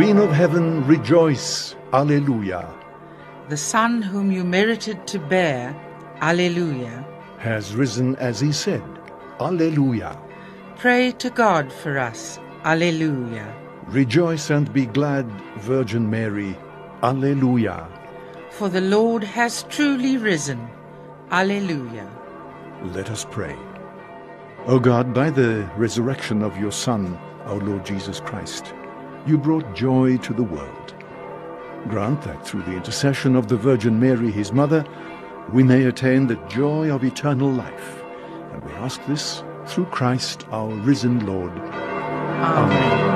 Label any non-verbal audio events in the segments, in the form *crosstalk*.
Queen of heaven, rejoice. Alleluia. The Son whom you merited to bear, Alleluia. Has risen as he said. Alleluia. Pray to God for us, Alleluia. Rejoice and be glad, Virgin Mary. Alleluia. For the Lord has truly risen, Alleluia. Let us pray. O God, by the resurrection of your Son, our Lord Jesus Christ, you brought joy to the world. Grant that through the intercession of the Virgin Mary, his mother, we may attain the joy of eternal life. And we ask this through Christ our risen Lord. Amen.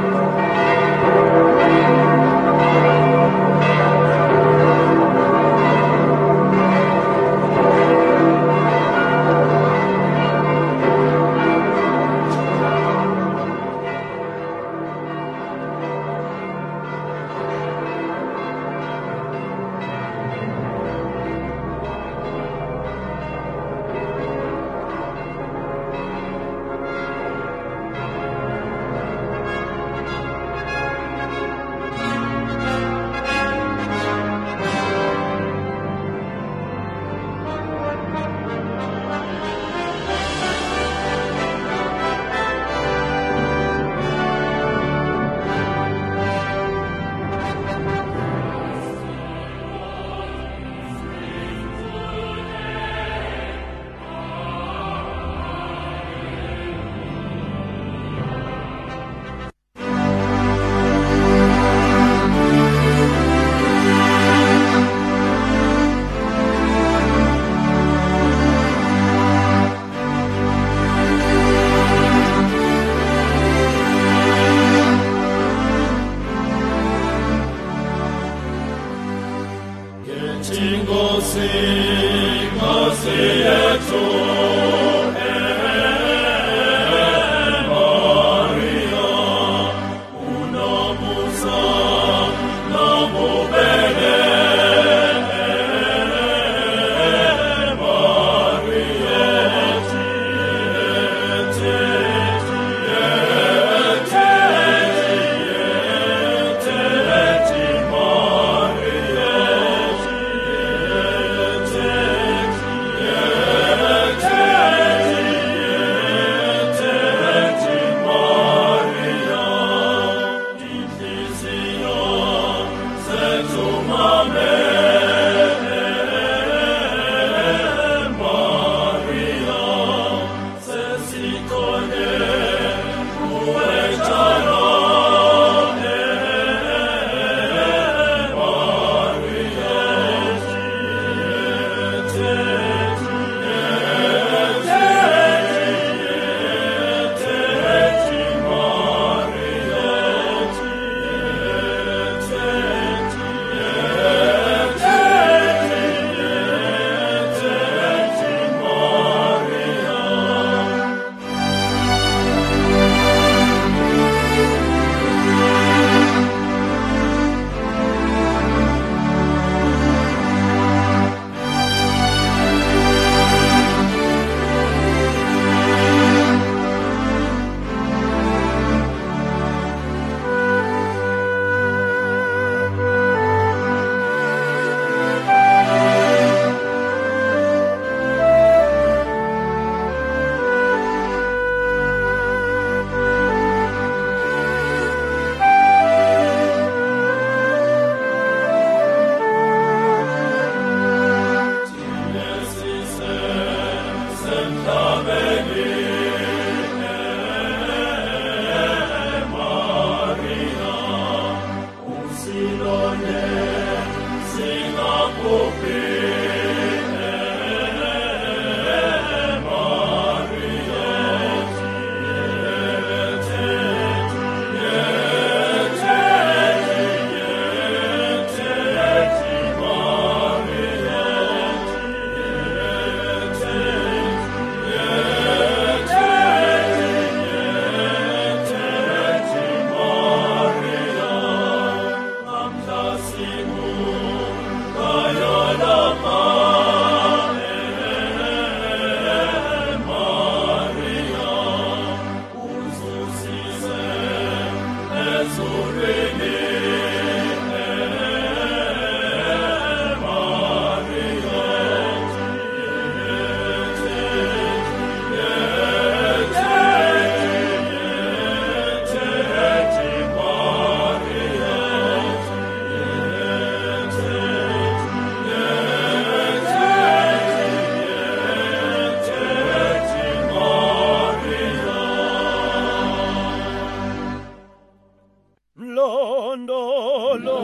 Londolo.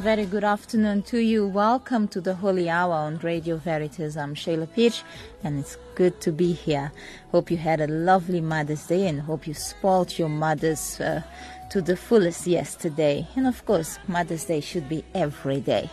Very good afternoon to you. Welcome to the Holy Hour on Radio Veritas. I'm Shayla Peach, and it's good to be here. Hope you had a lovely Mother's Day and hope you spoilt your mothers uh, to the fullest yesterday. And of course, Mother's Day should be every day.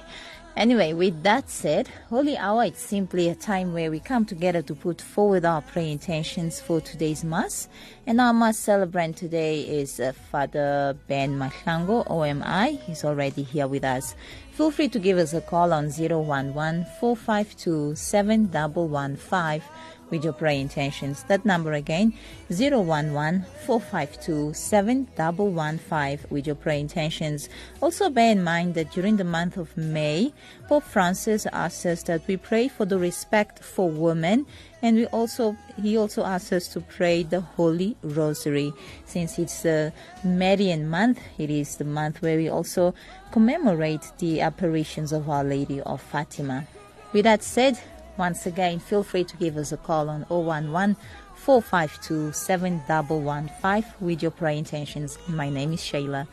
Anyway, with that said, Holy Hour is simply a time where we come together to put forward our prayer intentions for today's Mass. And our Mass celebrant today is uh, Father Ben Mashango, OMI. He's already here with us. Feel free to give us a call on 011 452 7115 with your prayer intentions. That number again, 011 452 7115 with your prayer intentions. Also bear in mind that during the month of May, Pope Francis asks us that we pray for the respect for women and we also he also asks us to pray the Holy Rosary. Since it's the Marian month, it is the month where we also commemorate the apparitions of Our Lady of Fatima. With that said, once again, feel free to give us a call on 011 452 7115 with your prayer intentions. My name is Shayla.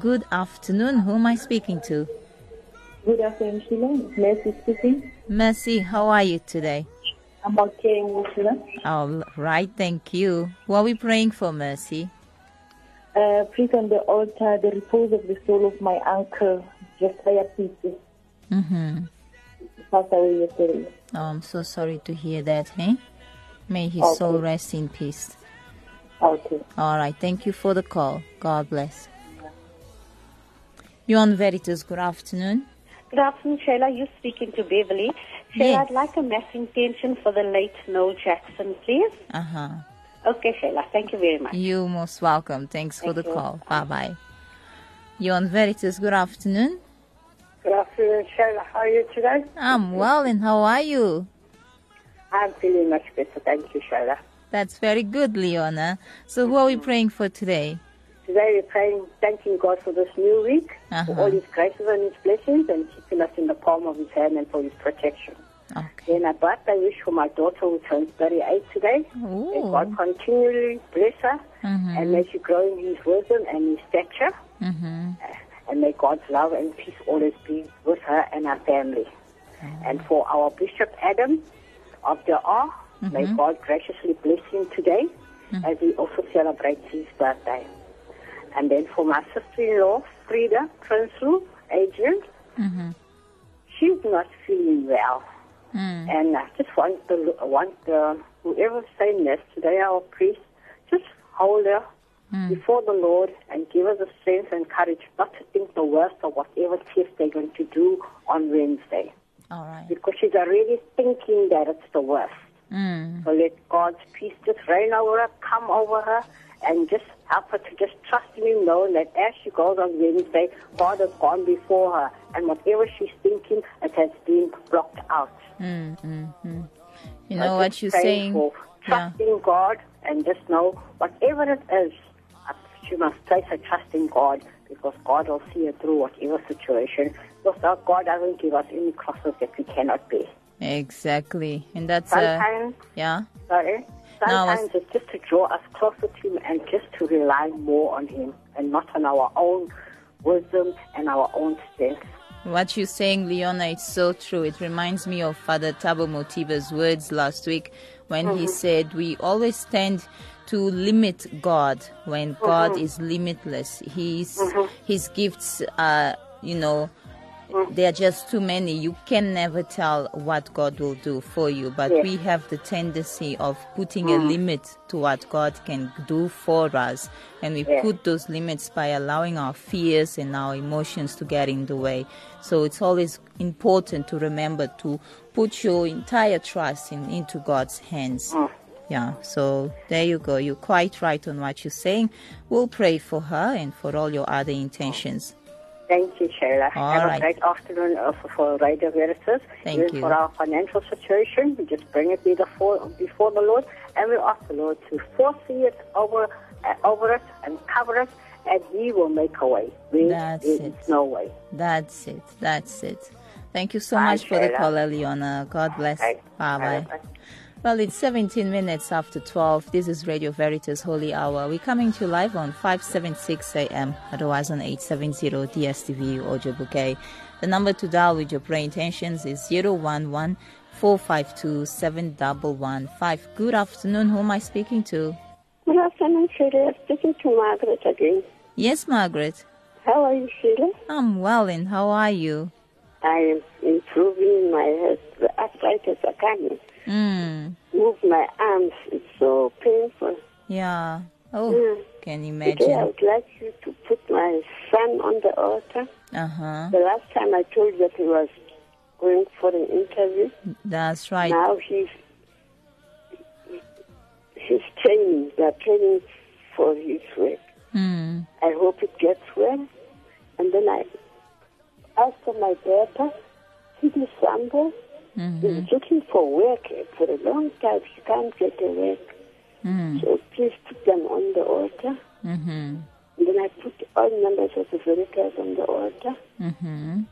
Good afternoon. Who am I speaking to? Good afternoon, Sheila. Mercy speaking. Mercy, how are you today? I'm okay, Sheila. All right, thank you. What are we praying for, Mercy? Uh, please on the altar the repose of the soul of my uncle, Josiah Pieces. Mm-hmm. Passed away yesterday. Oh, I'm so sorry to hear that, hey? May his Okay. soul rest in peace. Okay. All right, thank you for the call. God bless. You're on Veritas. Good afternoon. Good afternoon, Shayla. You're speaking to Beverly. Shayla, Yes. I'd like a mass intention for the late Noel Jackson, please. Uh huh. Okay, Shayla. Thank you very much. You're most welcome. Thanks for the you. call. Bye bye. You're on Veritas. Good afternoon. Good afternoon, Shayla. How are you today? I'm well, and how are you? I'm feeling much better. Thank you, Shayla. That's very good, Leona. So, who are we praying for today? Today we're praying, thanking God for this new week, Uh-huh. for all His graces and His blessings, and keeping us in the palm of His hand and for His protection. Okay. Then a birthday wish for my daughter who turns 38 today. May Ooh. God continually bless her, Mhm. and may she grow in His wisdom and His stature, Mm-hmm. And may God's love and peace always be with her and her family. And for our Bishop Adam of De Aar, may God graciously bless him today as he also celebrates his birthday. And then for my sister-in-law, Frida Prinsloo, Adrian, Mm-hmm. she's not feeling well. Mm. And I just want the want the whoever's saying this today, our priest, just hold her before the Lord and give us the strength and courage not to think the worst of whatever test they're going to do on Wednesday. All right. Because she's already thinking that it's the worst. Mm. So let God's peace just reign over her, come over her, and just help her to just trust in Him, knowing that as she goes on Wednesday, God has gone before her, and whatever she's thinking, it has been blocked out. Mm, mm, mm. You know what you're saying? For Yeah. trusting God and just know whatever it is, she must place her trust in God because God will see her through whatever situation. Because our God doesn't give us any crosses that we cannot bear. Exactly. And that's Sometimes, yeah. sorry, No, sometimes it's just to draw us closer to Him and just to rely more on Him and not on our own wisdom and our own strength. What you're saying, Leona, it's so true. It reminds me of Father Tabo Motiva's words last week when he mm-hmm. said we always tend to limit God when mm-hmm. God is limitless. He's, mm-hmm. His gifts are, you know, mm-hmm. they are just too many. You can never tell what God will do for you, but Yes. we have the tendency of putting a limit to what God can do for us, and we Yes. put those limits by allowing our fears and our emotions to get in the way. So it's always important to remember to put your entire trust in, into God's hands. Mm. Yeah, so there you go. You're quite right on what you're saying. We'll pray for her and for all your other intentions. Thank you, Shayla. All Have right. a great afternoon for Radio Veritas. Thank Even you. for our financial situation, we just bring it before, before the Lord and we ask the Lord to foresee it over, uh, over it and cover it and He will make a way where That's there it. is no way. That's it. That's it. Thank you so Bye, much for the call, Eliona. God bless. Bye. Bye bye. Bye-bye. Well, it's 17 minutes after 12. This is Radio Veritas Holy Hour. We're coming to you live on 576 AM, otherwise on 870 DSTV audio bouquet. The number to dial with your prayer intentions is 011 452 7115. Good afternoon. Who am I speaking to? Good afternoon, Sheila. Speaking to Margaret again. Yes, Margaret. How are you, Sheila? I'm well, and how are you? I am improving my health. The arthritis, I can't Mm, move my arms. It's so painful. yeah. Oh, Mm. can Today I would like you to put my son on the altar. Uh huh. The last time I told you that he was going for an interview. That's right. Now he's he's training. They're training for his work. Hmm. I hope it gets well. And then I asked for my daughter, Mm-hmm. is looking for work for a long time. She can't get a work. Mm. So please put them on the altar. Mm-hmm. And then I put all members of the Veritas on the altar, Mm-hmm.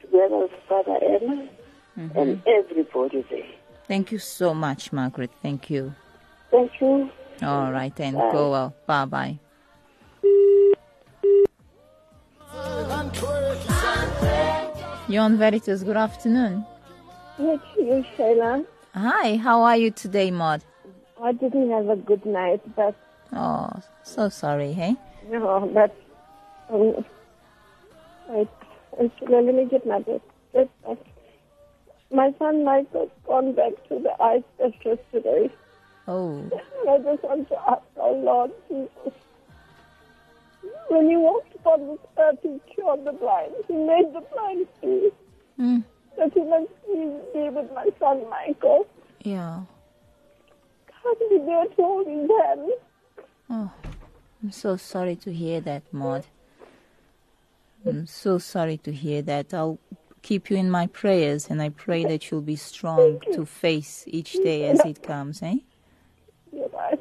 together with Father Emil and everybody there. Thank you so much, Margaret. Thank you. Thank you. All right, and. Go well. Bye bye. You're on Veritas. Good afternoon. Yes, you, Sheila. Hi, how are you today, Maud? I didn't have a good night, but Oh, so sorry, hey? no, but um, wait, let me get my book. Just My son Michael's gone back to the eye specialist today. Oh, I just want to ask our Lord Jesus. When he walked upon this earth, he cured the blind. He made the blind see. mm, That he must please be with my son Michael. yeah. Can't be there to hold his hand. Oh, I'm so sorry to hear that, Maud. I'm so sorry to hear that. I'll keep you in my prayers and I pray that you'll be strong to face each day as it comes, eh? You're right.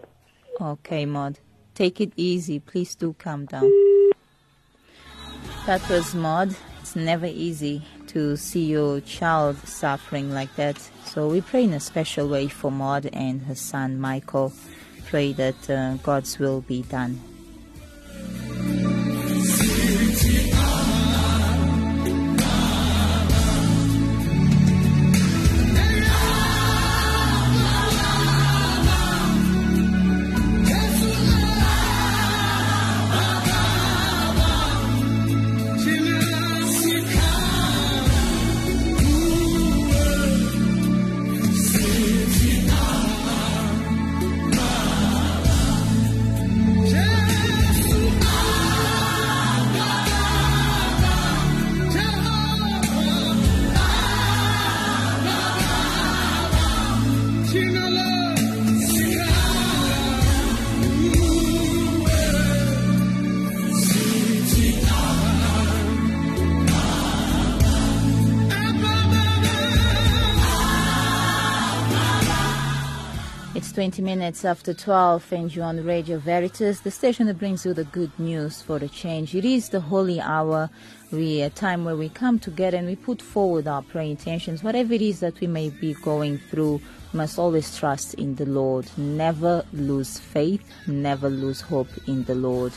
Okay, Maud. Take it easy. Please do calm down. That was Maud. It's never easy to see your child suffering like that. So we pray in a special way for Maud and her son Michael. Pray that uh, God's will be done. 20 minutes after 12, and you're on Radio Veritas, the station that brings you the good news for the change. It is the holy hour, we a uh, time where we come together and we put forward our prayer intentions. Whatever it is that we may be going through, must always trust in the Lord. Never lose faith, never lose hope in the Lord.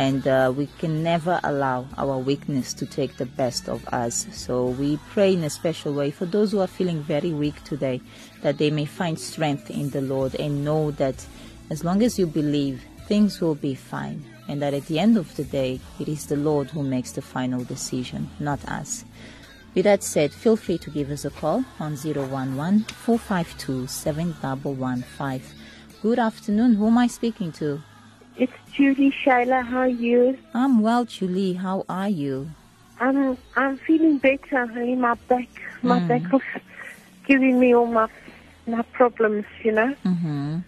And uh, we can never allow our weakness to take the best of us. So we pray in a special way for those who are feeling very weak today, that they may find strength in the Lord and know that as long as you believe, things will be fine. And that at the end of the day, it is the Lord who makes the final decision, not us. With that said, feel free to give us a call on 011 452 7115. Good afternoon. Who am I speaking to? It's Julie Shaila. How are you? I'm well, Julie. How are you? I'm I'm feeling better. Honey. My back, my back was giving me all my my problems. You know. Mm-hmm.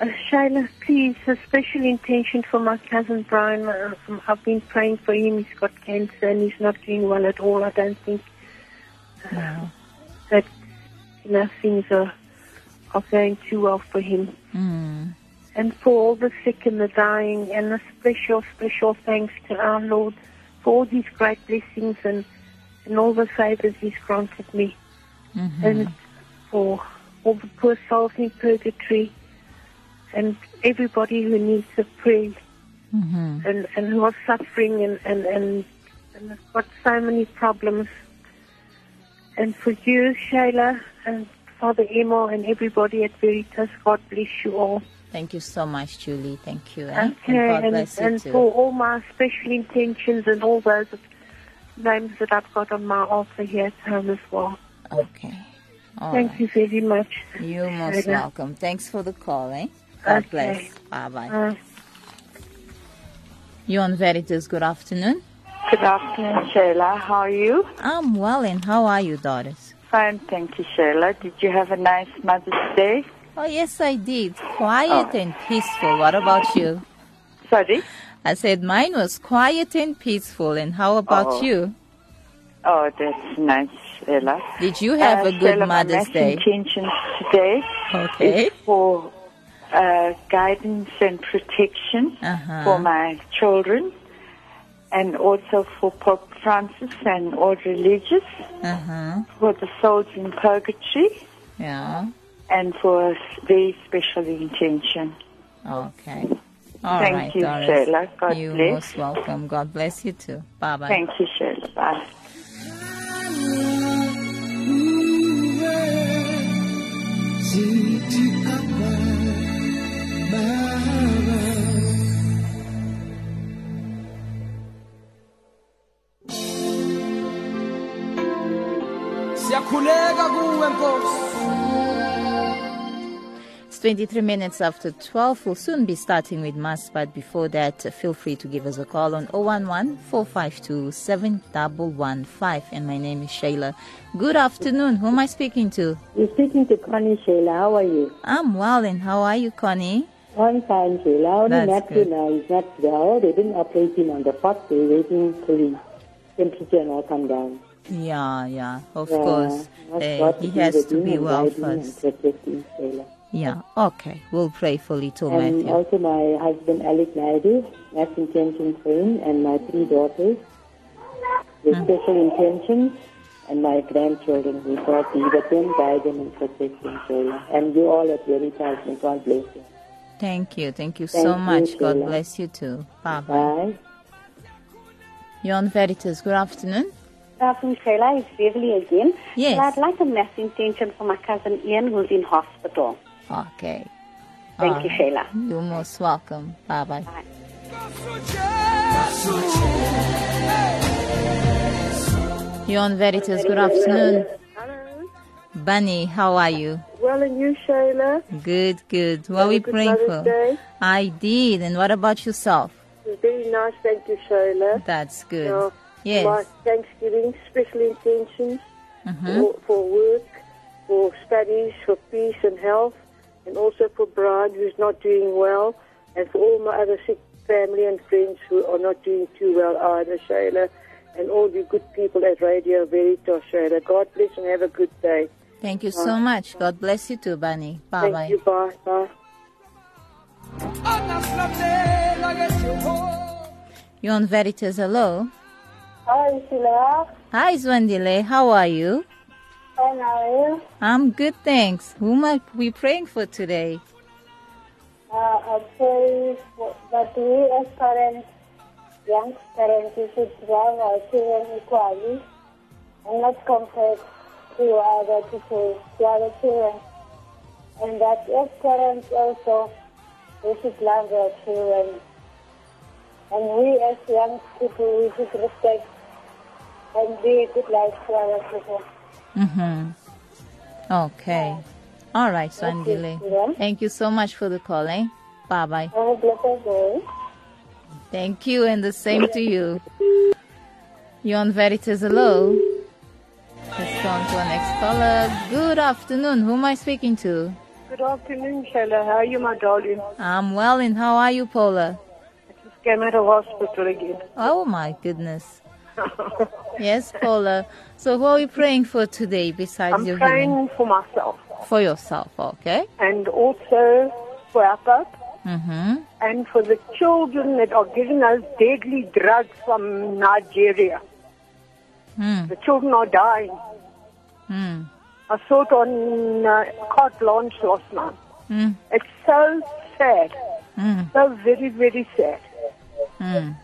Uh, Shaila, please, a special intention for my cousin Brian. Uh, I've been praying for him. He's got cancer and he's not doing well at all. I don't think Wow. that you know things are are going too well for him. Mm. And for all the sick and the dying, and a special, special thanks to our Lord for all these great blessings and, and all the favors He's granted me, Mm-hmm. and for all the poor souls in purgatory, and everybody who needs a prayer Mm-hmm. and, and who are suffering and, and, and, and have got so many problems. And for you, Shayla, and Father Emo, and everybody at Veritas, God bless you all. Thank you so much, Julie. Thank you. eh? Okay, and God and, you and for all my special intentions and all those names that I've got on my altar here at home as well. Okay. All Thank right. you very much. You're most Shayla. welcome. Thanks for the call, eh? God Okay. bless. Bye bye. Uh, You on Veritas, good afternoon. Good afternoon, Sheila. How are you? I'm well, and how are you, Doris? Fine, thank you, Sheila. Did you have a nice Mother's Day? Oh, yes, I did. Quiet Oh. and peaceful. What about you? Sorry? I said mine was quiet and peaceful. And how about Oh. you? Oh, that's nice, Ella. Did you have Uh, a good Mother's Day? intentions today Okay. for uh, guidance and protection Uh-huh. for my children and also for Pope Francis and all religious, Uh huh. for the souls in purgatory, Yeah. And for a very special intention. Okay. All Thank right, you, Doris. Shayla. God You're bless. most welcome. God bless you too. Bye bye. Thank you, Shayla. Bye. siyakhuleka kuwe nkosi It's 23 minutes after 12. We'll soon be starting with Mass, but before that, feel free to give us a call on 011 452 7115. And my name is Shayla. Good afternoon. Who am I speaking to? You're speaking to Connie Sheila. How are you? I'm well, and how are you, Connie? I'm fine, Sheila. Only That's now is not well. They've been operating on the spot. They're waiting till his temperature and all come down. Yeah, yeah, of Yeah, course. Uh, he has to be well guide him and first. Protect him, Sheila. Yeah, okay. We'll pray for little And Matthew. also my husband, Alec Naidu, that's intentions for him, and my three daughters with Hmm. special intentions, and my grandchildren. We God be with them, guide them, and protect them, Sheila. And you all at Veritas, may God bless you. Thank you. Thank you Thank so you, much. God bless you too. Bye bye. Bye. You're on Veritas. Good afternoon. Good afternoon, Shayla. It's Beverly again. Yes. Well, I'd like a mass intention for my cousin Ian, who's in hospital. Okay. Thank All you, right. Shayla. You're most welcome. Bye bye. You're on Veritas. Good afternoon. Hello. Bunny, how are you? Well, and you, Shayla? Good, good. What are we praying for? Day. I did. And what about yourself? It very nice, thank you, Shayla. That's good. Now, Yes. My Thanksgiving special intentions Mhm. for, for work, for studies, for peace and health, and also for Brian, who's not doing well, and for all my other sick family and friends who are not doing too well either, Shayla, and all you good people at Radio Veritas, Shayla. God bless and have a good day. Thank you so much. God bless you too, Bunny. Bye Thank bye. you. Bye. Bye. You're on Veritas. Hello. Hi, Sheila. Hi, Zwandile. How are you? How are you? I'm good, thanks. Who am I we praying for today? Uh, I pray for, that we as parents, young parents, we should love our children equally and not compare to other people, to other children. And that as parents also, we should love our children. And we as young people, we should respect and be a good life to other people. Mm-hmm. Okay. All right, Swandile. Yeah. Thank you so much for the call, eh? Bye bye. Have a blessed day. Thank you, and the same to you. You're on Veritas. Hello. Let's go on to our next caller. Good afternoon. Who am I speaking to? Good afternoon, Shella. How are you, my darling? I'm well, and how are you, Paula? I just came out of hospital again. Oh my goodness. Yes, Paula. So, who are we praying for today besides I'm your praying healing? for myself For yourself, okay? and also for our Pope Mm-hmm. and for the children that are getting us deadly drugs from Nigeria. Hmm. The children are dying. Hmm. I saw it on uh, Carte Blanche last night. Mm. It's so sad. Mm. So very, very sad. Mm.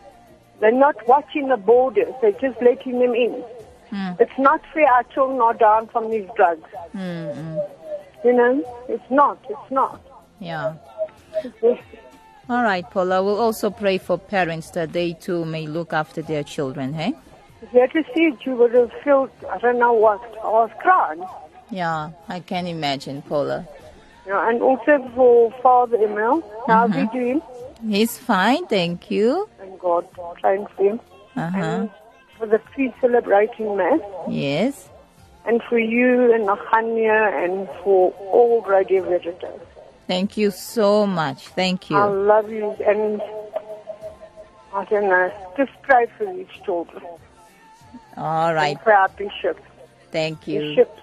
They're not watching the borders. They're just letting them in. Mm. It's not fair our children are down from these drugs. Mm. mm. You know, it's not. It's not. Yeah. All right, Paula. We'll also pray for parents that they too may look after their children, hey? If you had to see it, you would have felt, I don't know what, I was crying. Yeah, I can imagine, Paula. Yeah, and also for Father Emil, how's he Mhm. doing? He's fine, thank you. Thank God, for him. Uh huh. And for the pre-celebrating mass, Yes. and for you and Nahania, and for all radio Veritas. Thank you so much. Thank you. I love you, and I don't know, just pray for these children. All right. And for our bishop. Thank you. Bishop.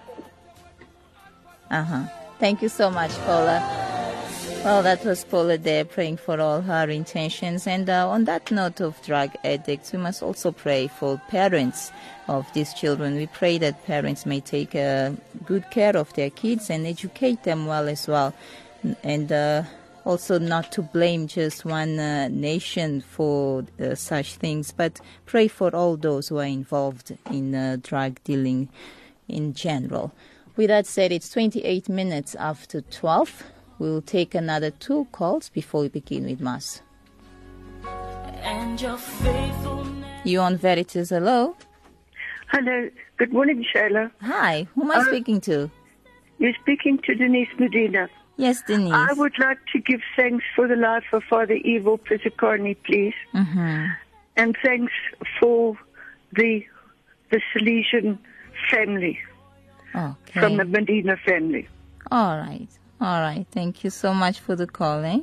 Uh huh. Thank you so much, Paula. Well, that was Paula there praying for all her intentions. And uh, on that note of drug addicts, we must also pray for parents of these children. We pray that parents may take uh, good care of their kids and educate them well as well. And uh, also not to blame just one uh, nation for uh, such things, but pray for all those who are involved in uh, drug dealing in general. With that said, it's 28 minutes after 12. We'll take another two calls before we begin with Mass. And your faithfulness. You on Veritas, hello? Hello. Good morning, Shayla. Hi, who am I Uh, speaking to? You're speaking to Denise Medina. Yes, Denise. I would like to give thanks for the life of Father Evil Pizzicarni, please. Mm-hmm. And thanks for the the Salesian family, Okay. from the Medina family. All right. All right. Thank you so much for the call, eh?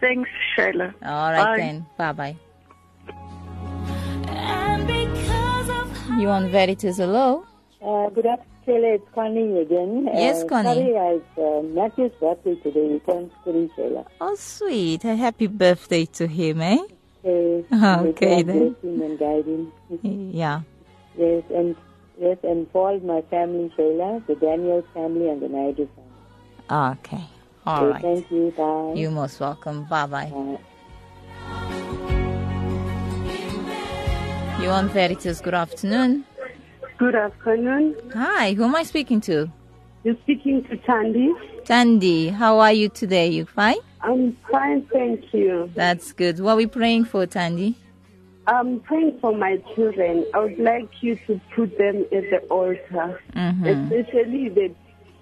Thanks, Shayla. All right Bye. then. Bye bye. And because of You on Veritas, hello? Uh, good afternoon, It's Connie again. Yes, uh, Connie. Sorry, it's uh, Matthew's birthday today. He turns three, Sheila. Oh, sweet. A happy birthday to him, eh? Okay, *laughs* Okay, then. him and guide him. Yeah. Yes, and yes, and for all my family, Sheila, the Daniels family and the Naidu family. Okay. All Okay, right. Thank you. Bye. You're most welcome. Bye bye. Bye. You on Veritas, good afternoon. Good afternoon. Hi, who am I speaking to? You're speaking to Tandy. Tandy, how are you today? You fine? I'm fine, thank you. That's good. What are we praying for, Tandy? I'm praying for my children. I would like you to put them at the altar, Mm-hmm. especially the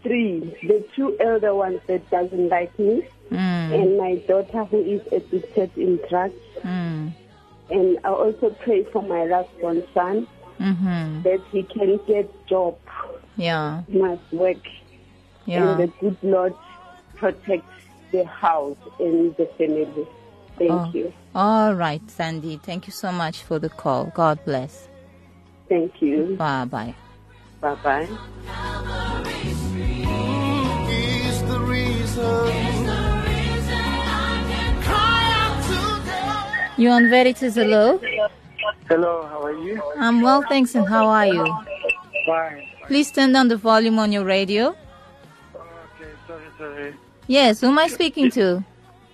three, the two elder ones that doesn't like me, Mm. and my daughter who is addicted in drugs. Mm. And I also pray for my last born son Mm-hmm. that he can get job, Yeah. he must work, Yeah. and the good Lord protect the house and the family. Thank Oh. you. All right, Sandy. Thank you so much for the call. God bless. Thank you. Bye bye. Bye bye. He's the reason. Cry out. You on Veritas, hello? Hello, how are you? I'm well, thanks. And how are you? Fine. Please turn down the volume on your radio. Okay, sorry, sorry. Yes, who am I speaking to?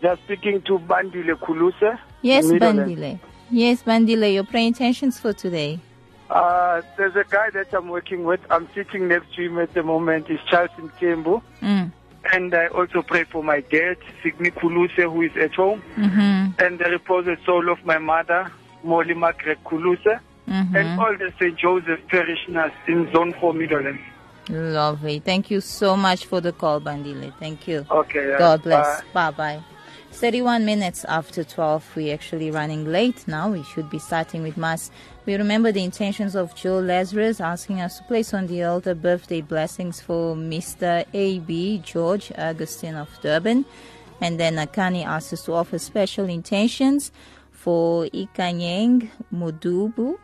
Just speaking to Bandile Kuluse. Yes. Bandile. Yes, Bandile. Your prayer intentions for today. Uh, there's a guy that I'm working with. I'm sitting next to him at the moment. He's Charles Mkembu. Mm. And I also pray for my dad, Signi Kuluse, who is at home. Mm-hmm. And the reposed soul of my mother, Molly Margaret Kuluse. Mm-hmm. And all the St. Joseph parishioners in Zone 4 Middleland. Lovely. Thank you so much for the call, Bandile. Thank you. Okay. God bless. Bye bye. 31 minutes after 12. We're actually running late now. We should be starting with Mass. We remember the intentions of Joe Lazarus asking us to place on the altar birthday blessings for Mr. A.B. George Augustine of Durban. And then Akani asked us to offer special intentions for Ikanyeng Mudubu,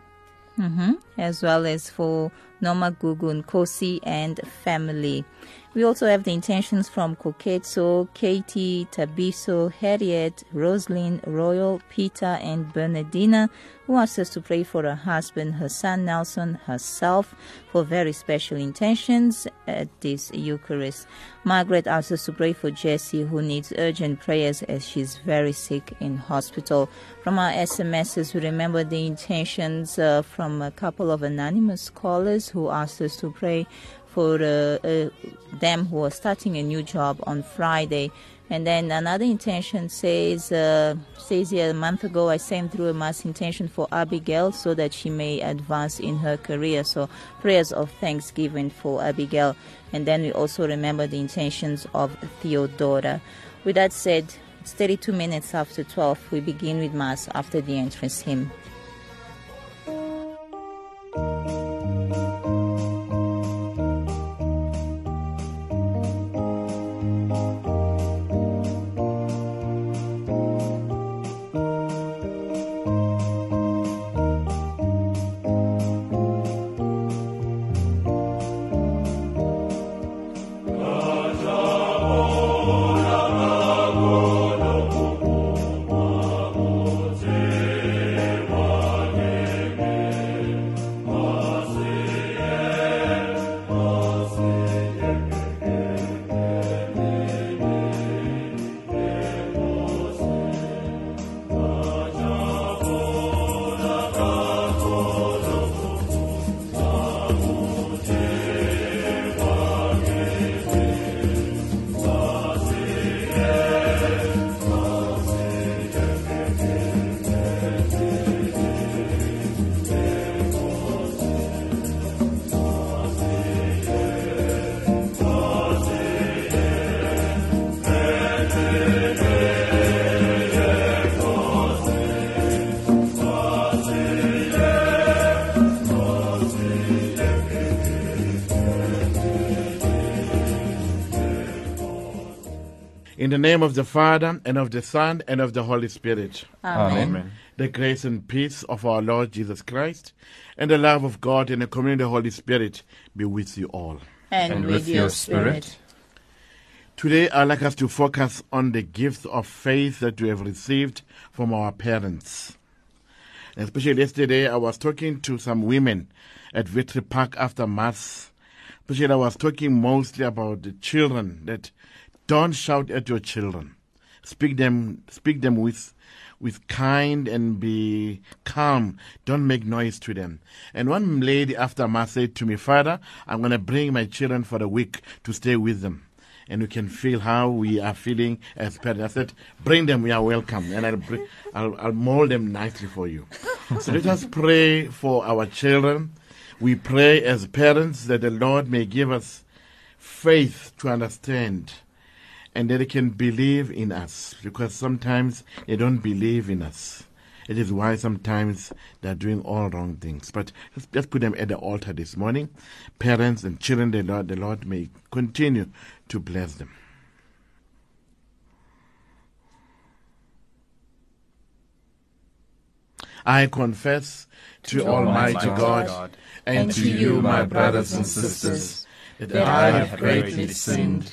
hmm as well as for Noma Gugun, Kosi, and family. We also have the intentions from Koketso, Katie, Tabiso, Harriet, Roslyn, Royal, Peter, and Bernardina, who asked us to pray for her husband, her son Nelson, herself, for very special intentions at this Eucharist. Margaret asked us to pray for Jessie, who needs urgent prayers as she's very sick in hospital. From our SMSs, we remember the intentions uh, from a couple of anonymous callers who asked us to pray for uh, uh, them who are starting a new job on Friday. And then another intention says, uh, says here a month ago I sent through a mass intention for Abigail so that she may advance in her career. So prayers of thanksgiving for Abigail. And then we also remember the intentions of Theodora. With that said, it's 32 minutes after 12. We begin with mass after the entrance hymn. In the name of the Father, and of the Son, and of the Holy Spirit. Amen. Amen. The grace and peace of our Lord Jesus Christ, and the love of God, and the communion of the Holy Spirit be with you all. And, And with with your your spirit. spirit. Today, I'd like us to focus on the gifts of faith that we have received from our parents. Especially yesterday, I was talking to some women at Victory Park after Mass. Especially, I was talking mostly about the children that don't shout at your children. Speak them, speak them with, with kind and be calm. Don't make noise to them. And one lady after mass said to me, Father, I'm going to bring my children for a week to stay with them. And we can feel how we are feeling as parents. I said, bring them, we are welcome. And I'll, bring, I'll, I'll mold them nicely for you. so let us pray for our children. We pray as parents that the Lord may give us faith to understand and that they can believe in us because sometimes they don't believe in us. It is why sometimes they're doing all wrong things. But let's, let's put them at the altar this morning. Parents and children, the Lord, the Lord may continue to bless them. I confess to, To Almighty Almighty God, God and, to you, my brothers and sisters, that I have greatly sinned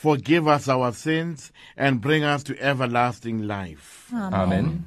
forgive us our sins, and bring us to everlasting life. Amen. Amen.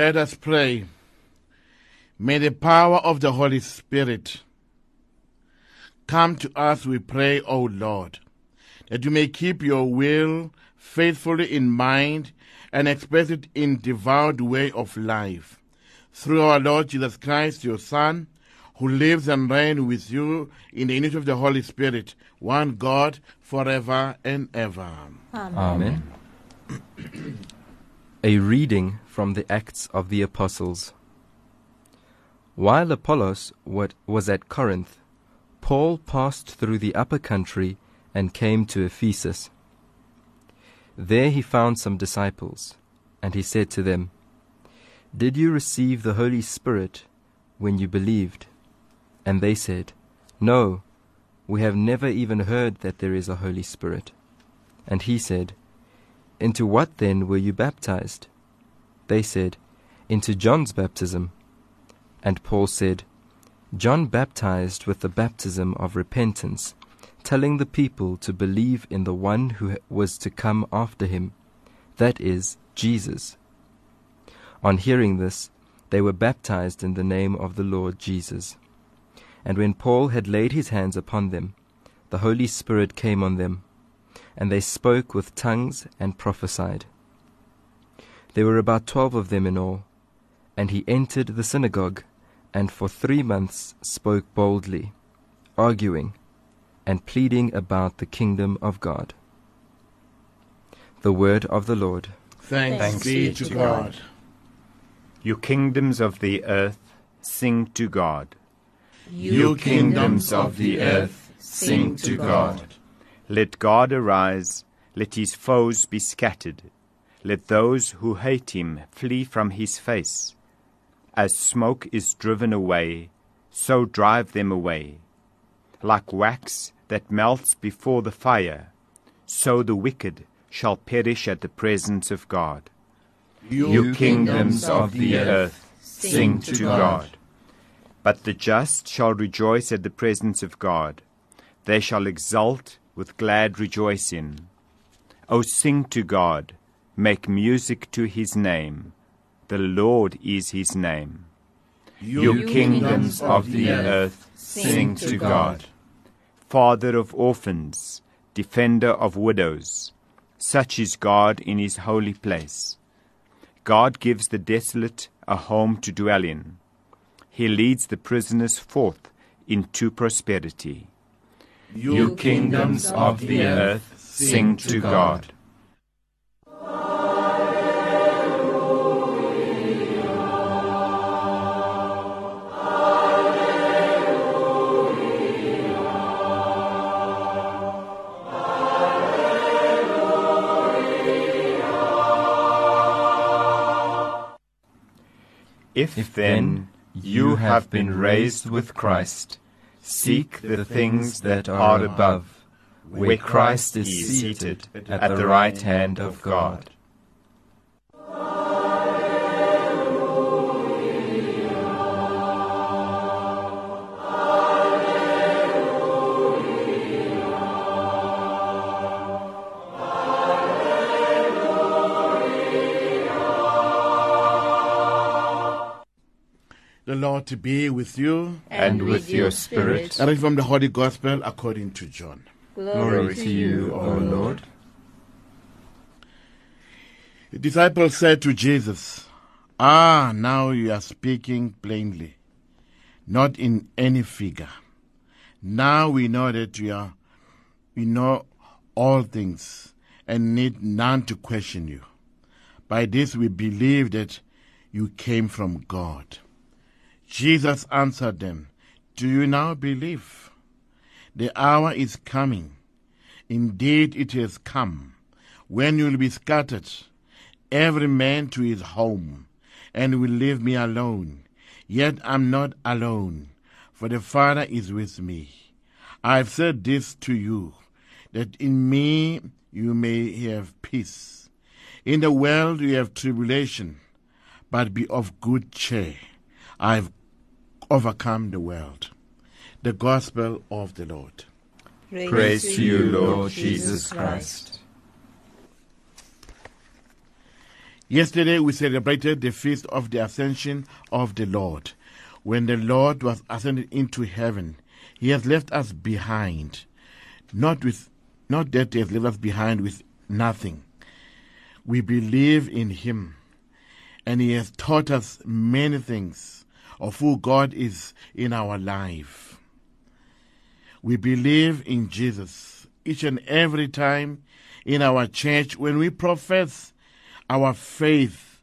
Let us pray. May the power of the Holy Spirit come to us, we pray, O Lord, that you may keep your will faithfully in mind and express it in devout way of life. Through our Lord Jesus Christ, your Son, who lives and reigns with you in the unity of the Holy Spirit, one God, forever and ever. Amen. A reading from the Acts of the Apostles. While Apollos was at Corinth, Paul passed through the upper country and came to Ephesus. There he found some disciples, and he said to them, Did you receive the Holy Spirit when you believed? And they said, No, we have never even heard that there is a Holy Spirit. And he said, Into what then were you baptized? They said, Into John's baptism. And Paul said, John baptized with the baptism of repentance, telling the people to believe in the one who was to come after him, that is, Jesus. On hearing this, they were baptized in the name of the Lord Jesus. And when Paul had laid his hands upon them, the Holy Spirit came on them, and they spoke with tongues and prophesied. There were about twelve of them in all, and he entered the synagogue, and for three months spoke boldly, arguing and pleading about the kingdom of God. The word of the Lord. Thanks, be to God. You kingdoms of the earth, sing to God. You kingdoms of the earth, sing to God. Let God arise, let his foes be scattered. Let those who hate him flee from his face. As smoke is driven away, so drive them away. Like wax that melts before the fire, so the wicked shall perish at the presence of God. You kingdoms of the earth, sing to God. But the just shall rejoice at the presence of God. They shall exult with glad rejoicing. O sing to God, make music to his name. The Lord is his name. You kingdoms of the earth, sing to God. Father of orphans, defender of widows, such is God in his holy place. God gives the desolate a home to dwell in. He leads the prisoners forth into prosperity. You kingdoms of the earth, sing to God. If then you have been raised with Christ, seek the things that are above, where Christ is seated at the right hand of God. Lord to be with you And with your spirit. A reading from the Holy Gospel according to John. Glory to you, O Lord. The disciples said to Jesus, Ah, now you are speaking plainly, not in any figure. Now we know that you are, we know all things and need none to question you. By this we believe that you came from God. Jesus answered them, Do you now believe? The hour is coming. Indeed, it has come, when you will be scattered, every man to his home, and will leave me alone. Yet I'm not alone, for the Father is with me. I've said this to you, that in me you may have peace. In the world you have tribulation, but be of good cheer. I've overcome the world. The Gospel of the Lord. Praise to you, Lord Jesus Christ. Yesterday we celebrated the feast of the ascension of the Lord. When the Lord was ascended into heaven, he has left us behind. Not with not that he has left us behind with nothing. We believe in him, and he has taught us many things of who God is in our life. We believe in Jesus each and every time in our church when we profess our faith.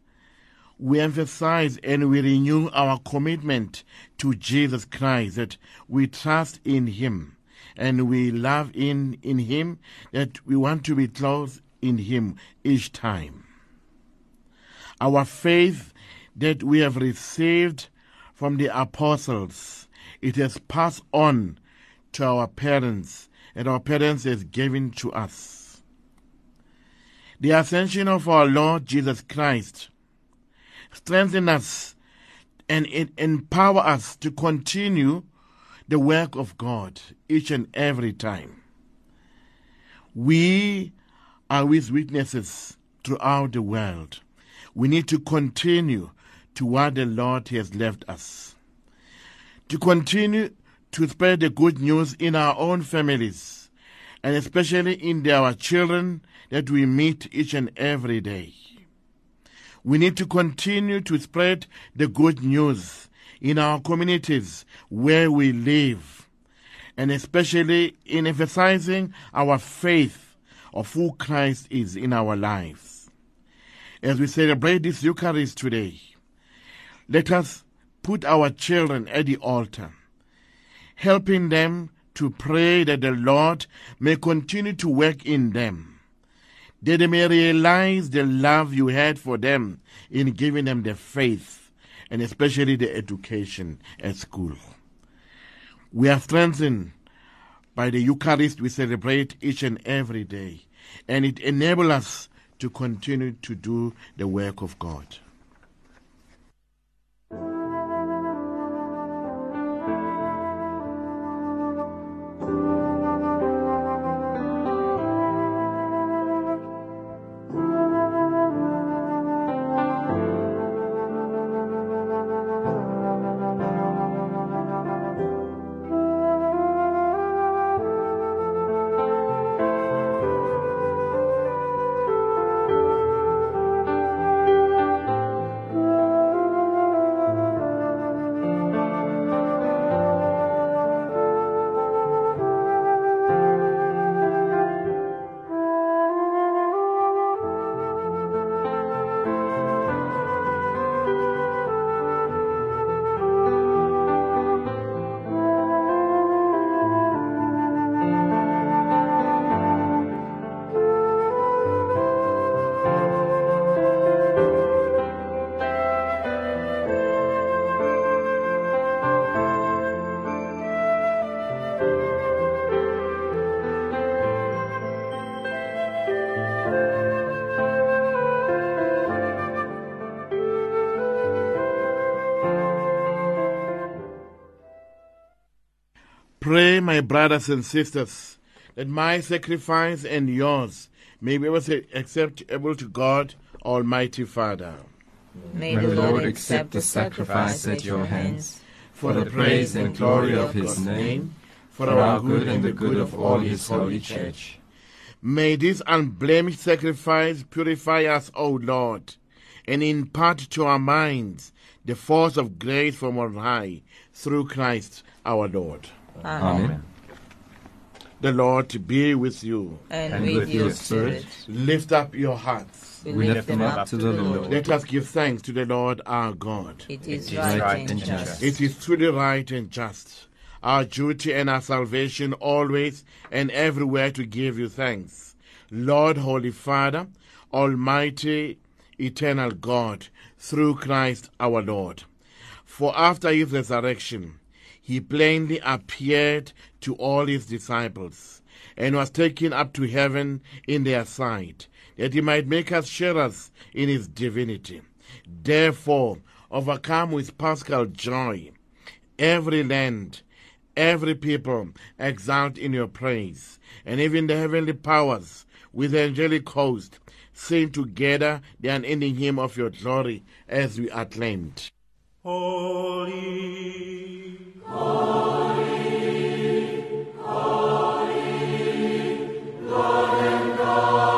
We emphasize and we renew our commitment to Jesus Christ that we trust in Him and we love in, in Him, that we want to be close in Him each time. Our faith that we have received from the apostles, it has passed on to our parents, and our parents has given to us. The ascension of our Lord Jesus Christ strengthen us and it empower us to continue the work of God each and every time. We are with witnesses throughout the world. We need to continue to what the Lord has left us. To continue to spread the good news in our own families, and especially in our children that we meet each and every day. We need to continue to spread the good news in our communities where we live, and especially in emphasizing our faith of who Christ is in our lives. As we celebrate this Eucharist today, let us put our children at the altar, helping them to pray that the Lord may continue to work in them, that they may realize the love you had for them in giving them the faith and especially the education at school. We are strengthened by the Eucharist we celebrate each and every day, and it enables us to continue to do the work of God. Pray, my brothers and sisters, that my sacrifice and yours may be acceptable to God, Almighty Father. May the Lord accept the sacrifice at your hands, for the praise and glory of his name, for our good and the good of all his holy church. May this unblemished sacrifice purify us, O Lord, and impart to our minds the force of grace from on high, through Christ our Lord. Amen. The Lord be with you. And, And with, with your your spirit. Lift up your hearts. We, We lift them up to the Lord. Let us give thanks to the Lord our God. It is It is right, right and and just. just. It is truly right and just, our duty and our salvation always and everywhere to give you thanks. Lord, Holy Father, Almighty, Eternal God, through Christ our Lord. For after his resurrection, he plainly appeared to all his disciples and was taken up to heaven in their sight, that he might make us sharers in his divinity. Therefore, overcome with paschal joy, every land, every people exalt in your praise, and even the heavenly powers with the angelic host sing together the unending hymn of your glory as we acclaimed. Holy, heaven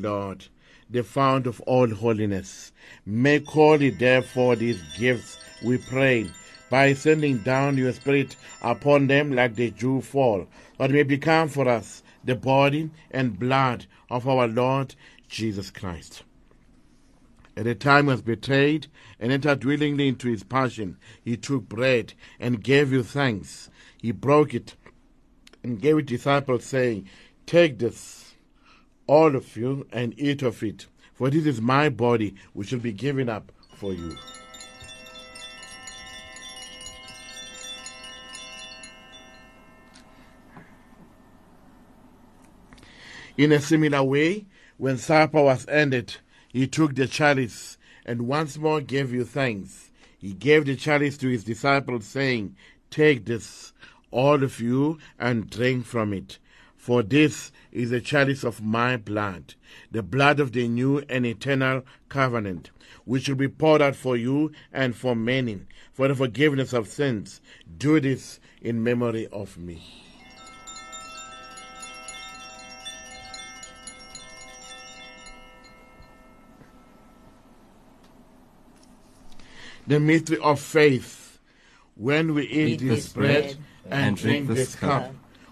Lord, the fount of all holiness. Make holy, therefore, these gifts, we pray, by sending down your Spirit upon them like the dew fall, that may become for us the body and blood of our Lord Jesus Christ. At the time he was betrayed and entered willingly into his passion, he took bread and gave you thanks. He broke it and gave it disciples, saying, Take this, all of you, and eat of it, for this is my body, which will be given up for you. In a similar way, when supper was ended, he took the chalice and once more gave you thanks. He gave the chalice to his disciples, saying, Take this, all of you, and drink from it. For this is the chalice of my blood, the blood of the new and eternal covenant, which will be poured out for you and for many for the forgiveness of sins. Do this in memory of me. the mystery of faith. When we eat, Eat this bread bread and drink this cup,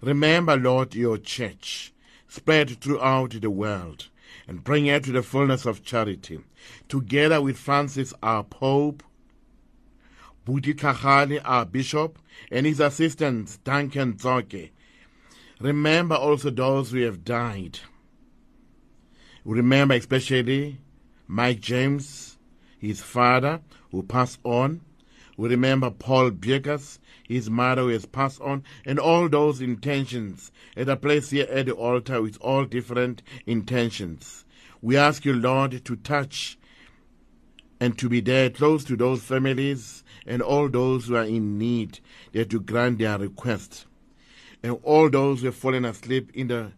Remember, Lord, your church spread throughout the world and bring her to the fullness of charity. Together with Francis, our Pope, Buti Tlhagale, our Bishop, and his assistants, Duncan Tsoke. Remember also those who have died. We remember especially Mike James, his father, who passed on. We remember Paul Biegas, his who has passed on, and all those intentions that are placed here at the altar with all different intentions. We ask you, Lord, to touch and to be there close to those families and all those who are in need, that you grant their request. And all those who have fallen asleep in the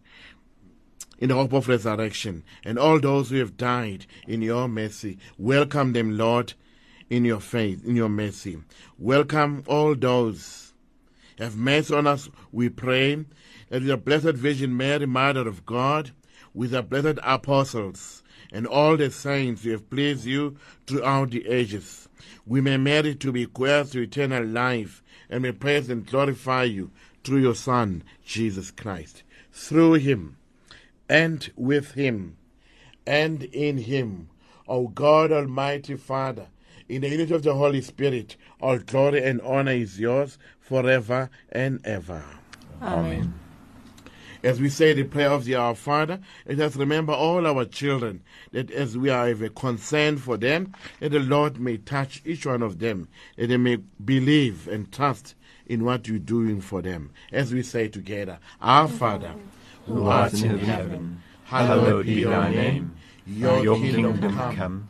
in the hope of resurrection, and all those who have died in your mercy, welcome them, Lord, in your faith, in your mercy. Welcome all those. Have mercy on us, we pray, that the Blessed Virgin Mary, Mother of God, with the blessed apostles, and all the saints who have pleased you throughout the ages, we may merit to be heirs to eternal life, and may praise and glorify you through your Son, Jesus Christ. Through him, and with him, and in him, O God Almighty Father, in the unity of the Holy Spirit, all glory and honor is yours forever and ever. Amen. As we say the prayer of the Our Father, let us remember all our children, that as we are of a concern for them, that the Lord may touch each one of them, that they may believe and trust in what you're doing for them. As we say together, Our Father, who art in heaven, hallowed be thy name. Your kingdom come,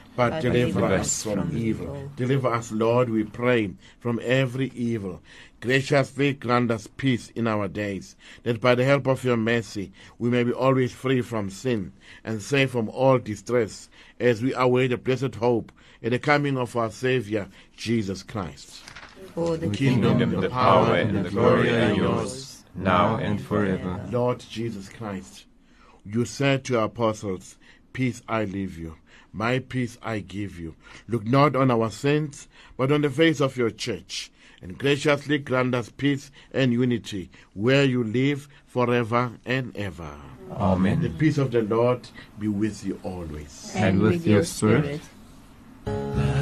but deliver us from evil. Deliver us, Lord, we pray, from every evil. Graciously grant us peace in our days, that by the help of your mercy we may be always free from sin and safe from all distress, as we await the blessed hope and the coming of our Saviour, Jesus Christ. For the kingdom, kingdom, the power, and the glory are yours, now and forever. Lord Jesus Christ, you said to your apostles, Peace I leave you, my peace I give you. Look not on our sins, but on the face of your church, and graciously grant us peace and unity, where you live forever and ever. Amen. The peace of the Lord be with you always. And And with with your your spirit. Behold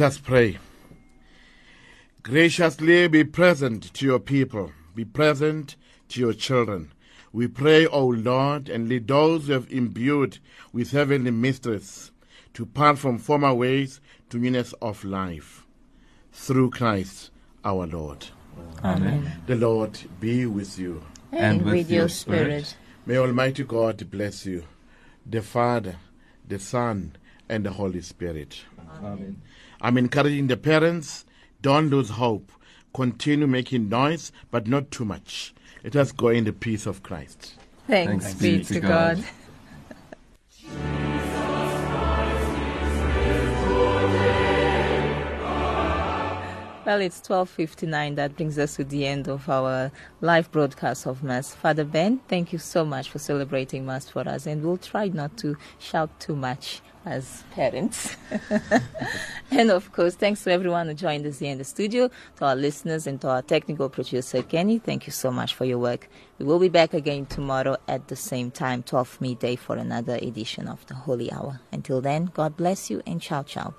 Let us pray. Graciously be present to your people, be present to your children. We pray, O Lord, and lead those you have imbued with heavenly mysteries to part from former ways to newness of life. Through Christ our Lord. Amen. The Lord be with you. And, with, your spirit. May Almighty God bless you, the Father, the Son, and the Holy Spirit. Amen. I'm encouraging the parents, don't lose hope. Continue making noise, but not too much. Let us go in the peace of Christ. Thanks, Thanks be be to to God. God. Well, it's 12:59. That brings us to the end of our live broadcast of Mass. Father Ben, thank you so much for celebrating Mass for us, and we'll try not to shout too much as parents. *laughs* and of course, thanks to everyone who joined us here in the studio, to our listeners, and to our technical producer Kenny. Thank you so much for your work. We will be back again tomorrow at the same time, 12 midday, for another edition of the Holy Hour. Until then, God bless you and ciao ciao.